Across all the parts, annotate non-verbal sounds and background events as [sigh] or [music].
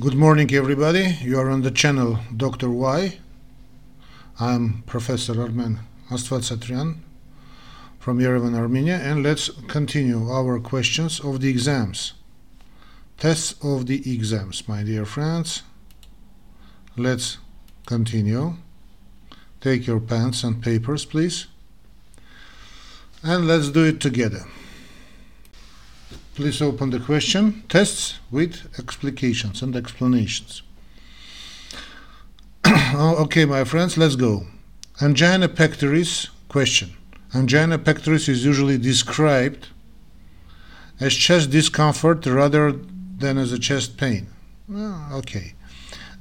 Good morning, everybody. You are on the channel Dr. Y. I'm Professor Armen Astvatsatryan from Yerevan, Armenia, and let's continue our questions of the exams. Tests of the exams, my dear friends. Let's continue. Take your pens and papers, please. And let's do it together. Please open the question. Tests with explications and explanations. [clears throat] Oh, okay, my friends, let's go. Angina pectoris question. Angina pectoris is usually described as chest discomfort rather than as a chest pain. Ah, okay.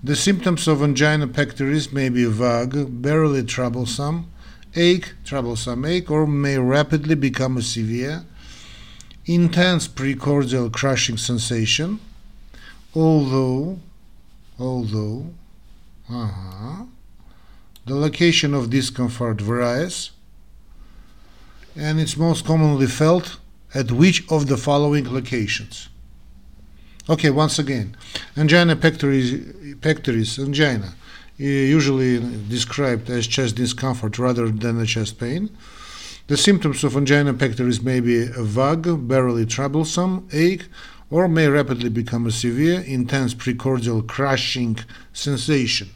The symptoms of angina pectoris may be vague, barely troublesome, ache, troublesome ache, or may rapidly become severe, intense precordial crushing sensation, although, although, uh-huh, the location of discomfort varies, and it's most commonly felt at which of the following locations? Okay, once again, angina pectoris, pectoris angina, usually described as chest discomfort rather than a chest pain. The symptoms of angina pectoris may be a vague, barely troublesome, ache, or may rapidly become a severe, intense precordial crushing sensation.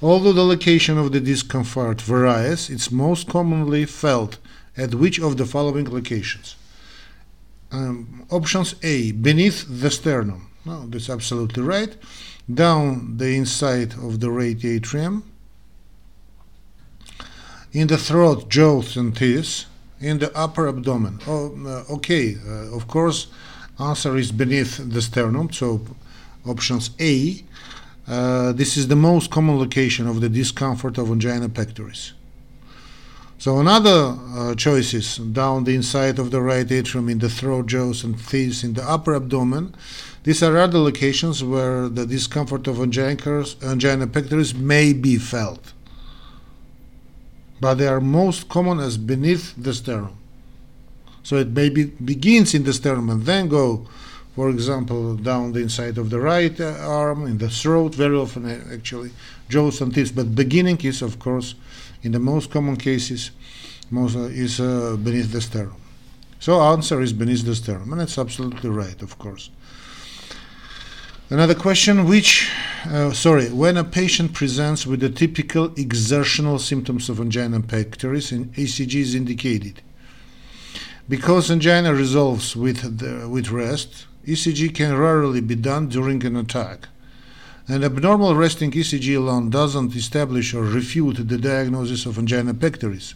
Although the location of the discomfort varies, it's most commonly felt at which of the following locations? Um, options A, beneath the sternum. No, that's absolutely right. Down the inside of the right atrium. In the throat, jaws, and teeth. In the upper abdomen. Oh, uh, okay, uh, of course, answer is beneath the sternum. So, options A. Uh, this is the most common location of the discomfort of angina pectoris. So another uh, choices down the inside of the right atrium in the throat, jaws, and teeth in the upper abdomen. These are other locations where the discomfort of angina, angina pectoris may be felt, but they are most common as beneath the sternum. So it maybe begins in the sternum and then go, for example, down the inside of the right uh, arm, in the throat, very often actually, jaws and teeth. But beginning is, of course, in the most common cases, most, uh, is uh, beneath the sternum. So answer is beneath the sternum, and it's absolutely right, of course. Another question, which, uh, sorry, when a patient presents with the typical exertional symptoms of angina pectoris, an ECG is indicated. Because angina resolves with, the, with rest, ECG can rarely be done during an attack. An abnormal resting ECG alone doesn't establish or refute the diagnosis of angina pectoris.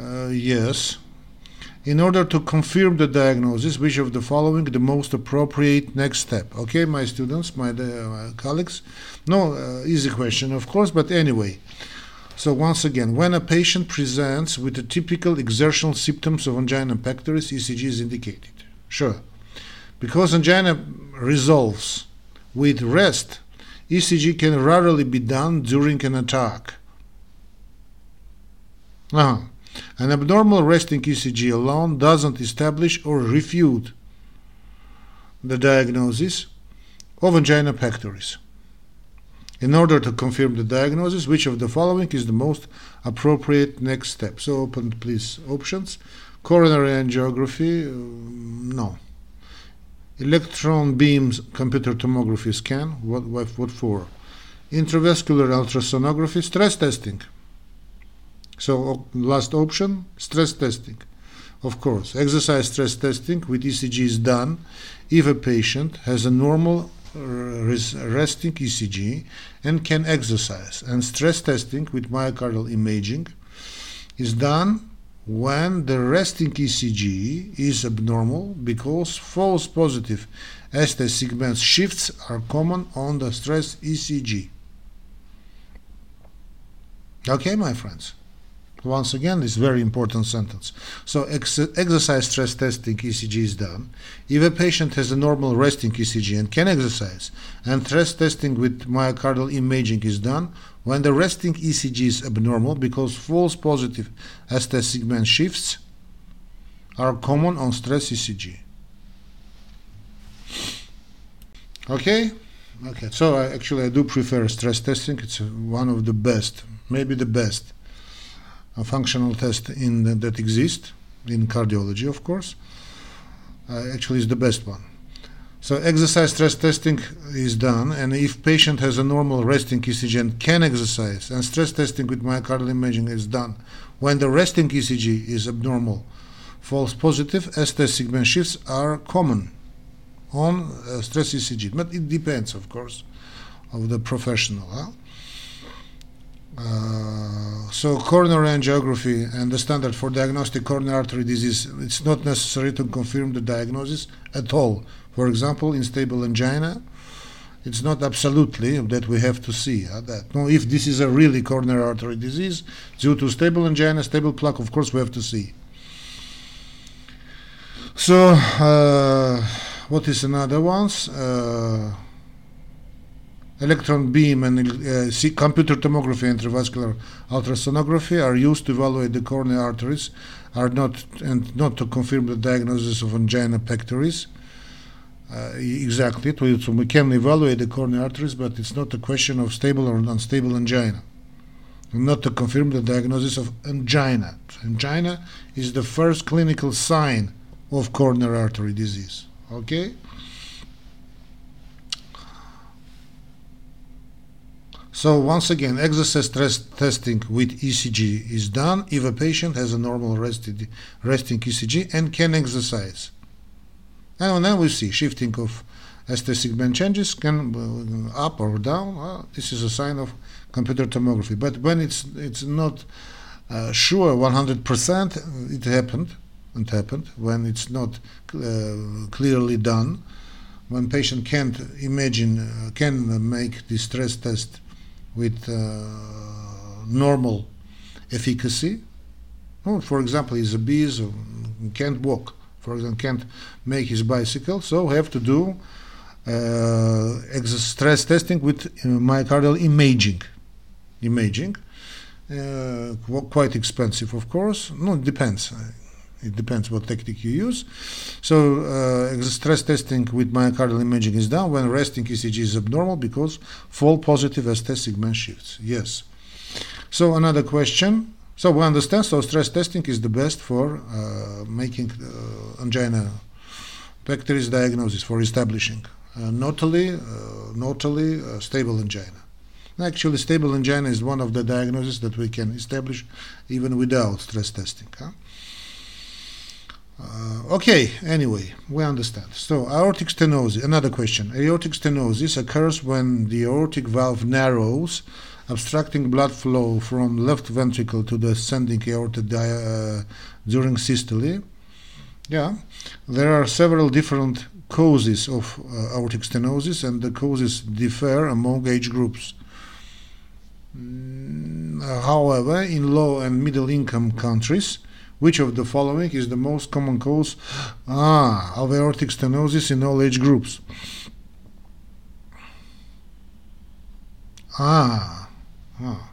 Uh, yes. In order to confirm the diagnosis, which of the following the most appropriate next step? Okay, my students, my, uh, colleagues. No uh, easy question, of course, but anyway. So once again, when a patient presents with the typical exertional symptoms of angina pectoris, ECG is indicated. Sure. Because angina resolves with rest, ECG can rarely be done during an attack. Uh-huh. An abnormal resting ECG alone doesn't establish or refute the diagnosis of angina pectoris. In order to confirm the diagnosis, which of the following is the most appropriate next step? So open please options. Coronary angiography, uh, no electron beams computer tomography scan what, what, what for intravascular ultrasonography stress testing so last option stress testing of course exercise stress testing with ecg is done if a patient has a normal uh, resting ecg and can exercise and stress testing with myocardial imaging is done when the resting ECG is abnormal because false positive ST segment shifts are common on the stress ECG. Okay, my friends. Once again, this very important sentence. So, ex exercise stress testing ECG is done. If a patient has a normal resting ECG and can exercise, and stress testing with myocardial imaging is done, when the resting ECG is abnormal because false positive ST segment shifts are common on stress ECG. Okay? Okay, so I, actually I do prefer stress testing. It's one of the best, maybe the best functional test in the, that exists in cardiology, of course. Uh, actually, is the best one. So exercise stress testing is done, and if patient has a normal resting ECG and can exercise, and stress testing with myocardial imaging is done when the resting ECG is abnormal, false positive, ST segment shifts are common on uh, stress ECG, but it depends, of course, of the professional. Huh? Uh, so coronary angiography and the standard for diagnostic coronary artery disease, it's not necessary to confirm the diagnosis at all. For example, in stable angina, it's not absolutely that we have to see uh, that. No, if this is a really coronary artery disease due to stable angina, stable plaque, of course we have to see. So, uh, what is another ones? Uh, electron beam and uh, computer tomography and intravascular ultrasonography are used to evaluate the coronary arteries, are not and not to confirm the diagnosis of angina pectoris. Uh, exactly, so we can evaluate the coronary arteries, but it's not a question of stable or unstable angina. Not to confirm the diagnosis of angina. Angina is the first clinical sign of coronary artery disease. Okay? So once again, exercise stress testing with ECG is done if a patient has a normal rested, resting ECG and can exercise. And then we see shifting of ST segment changes can uh, up or down. Uh, this is a sign of computer tomography. But when it's it's not uh, sure 100%, it happened. It happened when it's not uh, clearly done. When patient can't imagine, can make the stress test with uh, normal efficacy. Oh, for example, he's obese or can't walk. For example, can't make his bicycle, so have to do uh, stress testing with uh, myocardial imaging. Imaging, uh, quite expensive, of course. No, it depends. It depends what technique you use. So uh, stress testing with myocardial imaging is done when resting ECG is abnormal because fall positive ST segment shifts. Yes. So another question. So we understand. So stress testing is the best for uh, making uh, angina pectoris diagnosis for establishing uh, notally, uh, notally uh, stable angina. Actually, stable angina is one of the diagnoses that we can establish even without stress testing. Huh? Uh, okay, anyway, we understand. So, aortic stenosis, another question. Aortic stenosis occurs when the aortic valve narrows, obstructing blood flow from left ventricle to the ascending aorta uh, during systole. Yeah, there are several different causes of uh, aortic stenosis, and the causes differ among age groups. Mm, however, in low and middle income countries, which of the following is the most common cause ah, of aortic stenosis in all age groups? Ah, ah.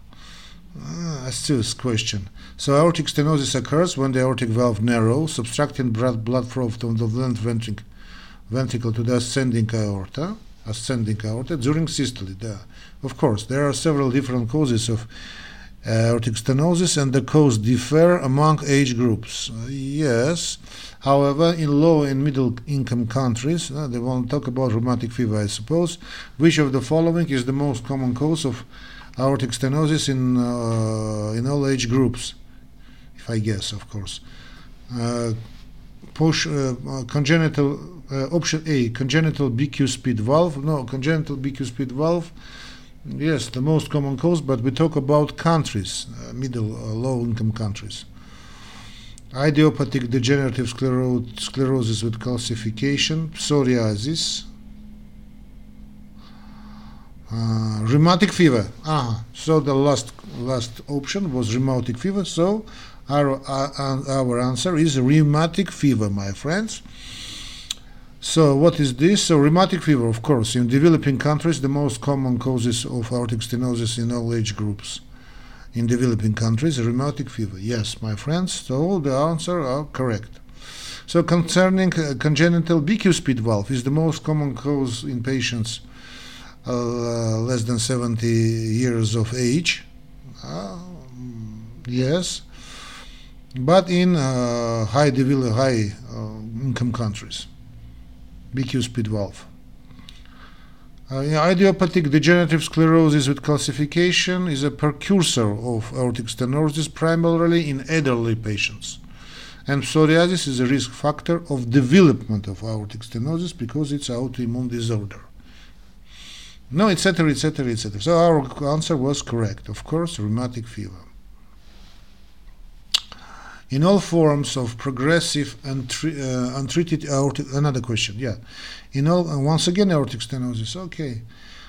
ah question. So aortic stenosis occurs when the aortic valve narrows, obstructing blood, flow from the left ventricle, ventricle to the ascending aorta, ascending aorta during systole. Of course, there are several different causes of aortic stenosis and the cause differ among age groups. Uh, yes, however, in low and middle income countries, uh, they won't talk about rheumatic fever, I suppose. Which of the following is the most common cause of aortic stenosis in, uh, in all age groups? If I guess, of course. Uh, push uh, uh, congenital option A congenital bicuspid valve no congenital bicuspid valve Yes, the most common cause, but we talk about countries, uh, middle, uh, low income countries. Idiopathic degenerative sclero- sclerosis with calcification, psoriasis, uh, rheumatic fever. Ah, so the last last option was rheumatic fever. So our uh, our answer is rheumatic fever, my friends. So what is this? So rheumatic fever, of course, in developing countries, the most common causes of aortic stenosis in all age groups. In developing countries, rheumatic fever. Yes, my friends. So the answer are correct. So concerning uh, congenital bicuspid valve is the most common cause in patients uh, less than 70 years of age. Uh, yes, but in uh, high developed, high uh, income countries, bicuspid valve. Uh, idiopathic degenerative sclerosis with calcification is a precursor of aortic stenosis primarily in elderly patients. And psoriasis is a risk factor of development of aortic stenosis because it's an autoimmune disorder. No, etc., etc., etc. So our answer was correct. Of course, rheumatic fever. In all forms of progressive and uh, untreated aortic, another question, yeah. In all, and once again, aortic stenosis, okay.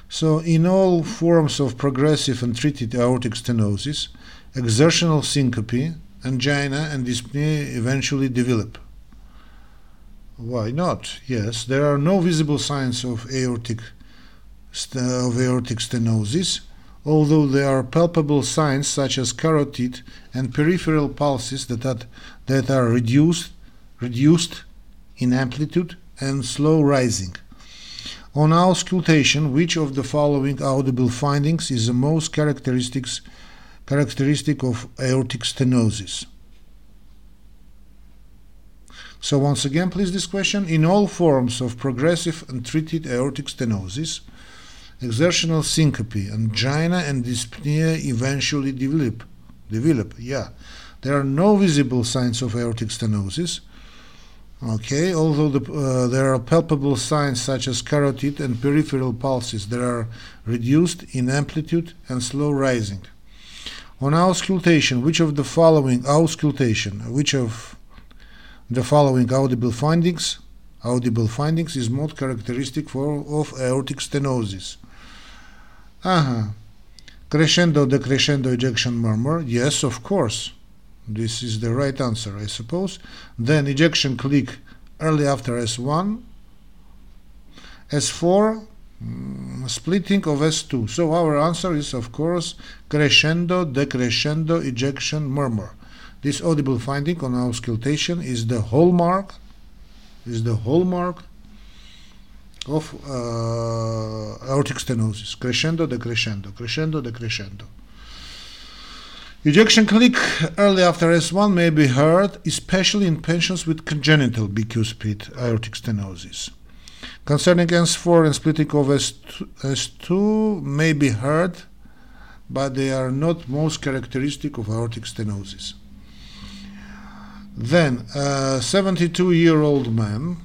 So, in all forms of progressive and treated aortic stenosis, exertional syncope, angina, and dyspnea eventually develop. Why not? Yes, there are no visible signs of aortic of aortic stenosis, although there are palpable signs such as carotid and peripheral pulses that are, that are reduced, reduced in amplitude and slow rising. On auscultation, which of the following audible findings is the most characteristics, characteristic of aortic stenosis? So once again, please this question. In all forms of progressive and treated aortic stenosis, exertional syncope, angina, and dyspnea eventually develop. Develop, yeah. There are no visible signs of aortic stenosis. Okay, although the, uh, there are palpable signs such as carotid and peripheral pulses that are reduced in amplitude and slow rising. On auscultation, which of the following auscultation, which of the following audible findings, audible findings is most characteristic for of aortic stenosis? Uh-huh. Crescendo decrescendo ejection murmur. Yes, of course. This is the right answer, I suppose. Then ejection click early after S1. S4, mm, splitting of S2. So our answer is, of course, crescendo decrescendo ejection murmur. This audible finding on auscultation is the hallmark, is the hallmark of uh, aortic stenosis. Crescendo decrescendo, crescendo decrescendo. Ejection click early after S1 may be heard, especially in patients with congenital bicuspid aortic stenosis. Concerning S4 and splitting of S2, S2 may be heard, but they are not most characteristic of aortic stenosis. Then, a 72 year old man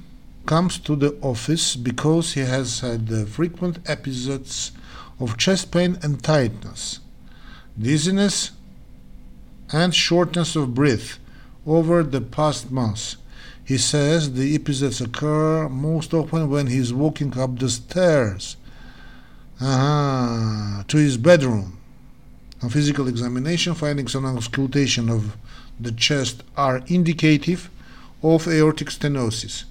comes to the office because he has had uh, frequent episodes of chest pain and tightness, dizziness, and shortness of breath over the past months. He says the episodes occur most often when he is walking up the stairs uh-huh, to his bedroom. On physical examination, findings on auscultation of the chest are indicative of aortic stenosis.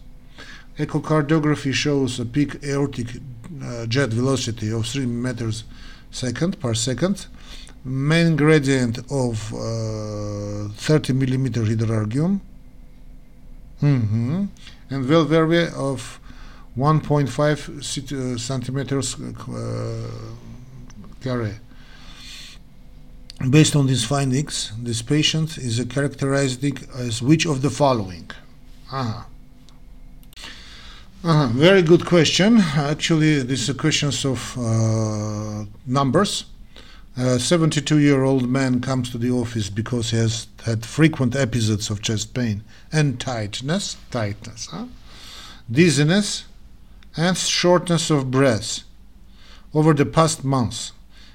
Echocardiography shows a peak aortic uh, jet velocity of 3 meters second per second, main gradient of uh, 30 millimeter hydrargyrum, mm-hmm. and well area of 1.5 uh, centimeters uh, carry. Based on these findings, this patient is a characteristic as which of the following? Uh-huh. Very good question. Actually, these are questions of uh, numbers. A 72 year old man comes to the office because he has had frequent episodes of chest pain and tightness, tightness, huh? dizziness, and shortness of breath over the past months.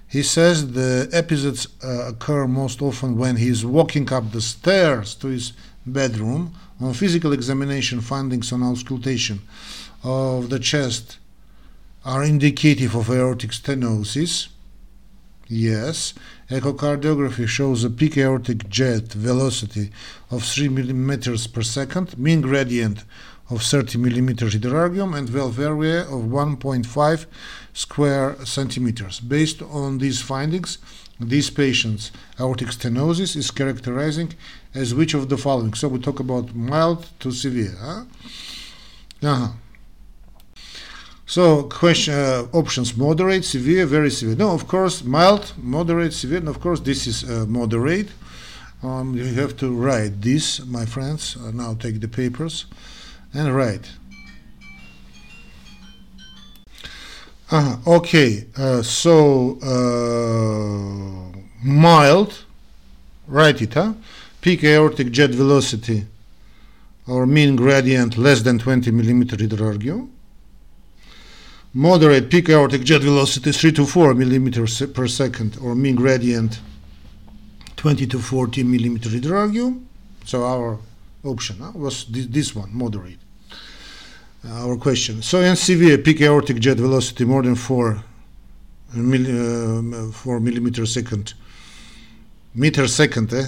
He says the episodes uh, occur most often when he is walking up the stairs to his bedroom. On physical examination, findings on auscultation of the chest are indicative of aortic stenosis. Yes, echocardiography shows a peak aortic jet velocity of 3 millimeters per second, mean gradient of 30 millimeter hydrargyrum and valve area of 1.5 square centimeters. Based on these findings, these patients' aortic stenosis is characterizing as which of the following? So we talk about mild to severe. Huh? Uh-huh. So question uh, options moderate, severe, very severe. No, of course, mild, moderate, severe. And of course, this is uh, moderate. Um, you have to write this, my friends. Uh, now take the papers and write. Uh, okay, uh, so uh, mild, write it, huh? Peak aortic jet velocity or mean gradient less than 20 millimeter hydrargyrum moderate peak aortic jet velocity 3 to 4 millimeters per second or mean gradient 20 to 40 millimeter hydrargyrum. So our option uh, was this, this, one, moderate. Uh, our question. So severe peak aortic jet velocity more than 4 uh, 4 millimeter second meter second eh?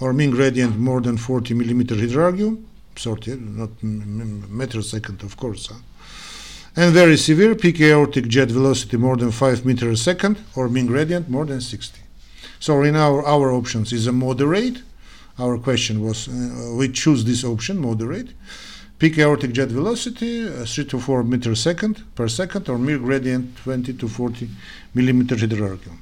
or mean gradient more than 40 millimeter hydrargyrum sorry not meter second of course huh? And very severe peak aortic jet velocity more than 5 meters a second or mean gradient more than 60. So in our, our options is a moderate. Our question was uh, we choose this option, moderate. Peak aortic jet velocity uh, 3 to 4 meters second per second or mean gradient 20 to 40 millimeter hydrargyrum.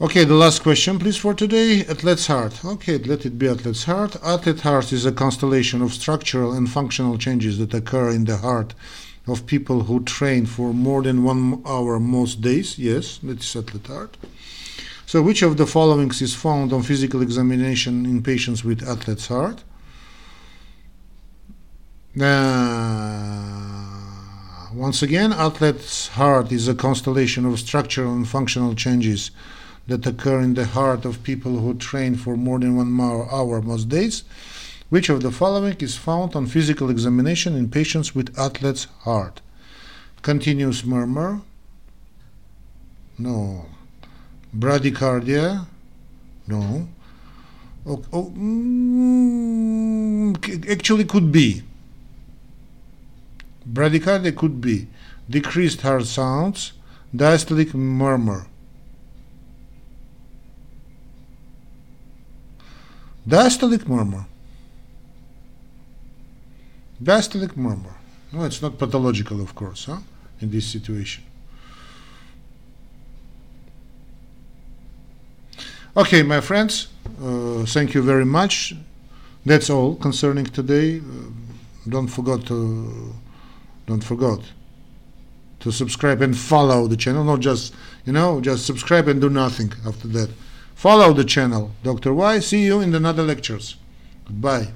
Okay, the last question, please, for today. Athlete's heart. Okay, let it be athlete's heart. Athlete heart is a constellation of structural and functional changes that occur in the heart of people who train for more than one hour most days. Yes, let's settle. So, which of the following is found on physical examination in patients with athlete's heart? Uh, once again, athlete's heart is a constellation of structural and functional changes that occur in the heart of people who train for more than one hour most days. Which of the following is found on physical examination in patients with athlete's heart? Continuous murmur? No. Bradycardia? No. Oh, oh, mm, actually, could be. Bradycardia could be decreased heart sounds, diastolic murmur. Diastolic murmur. Diastolic murmur. No, it's not pathological, of course, huh? in this situation. Okay, my friends, uh, thank you very much. That's all concerning today. Uh, don't forget to don't forget to subscribe and follow the channel. Not just you know just subscribe and do nothing after that. Follow the channel, Dr. Y. See you in another lectures. Goodbye.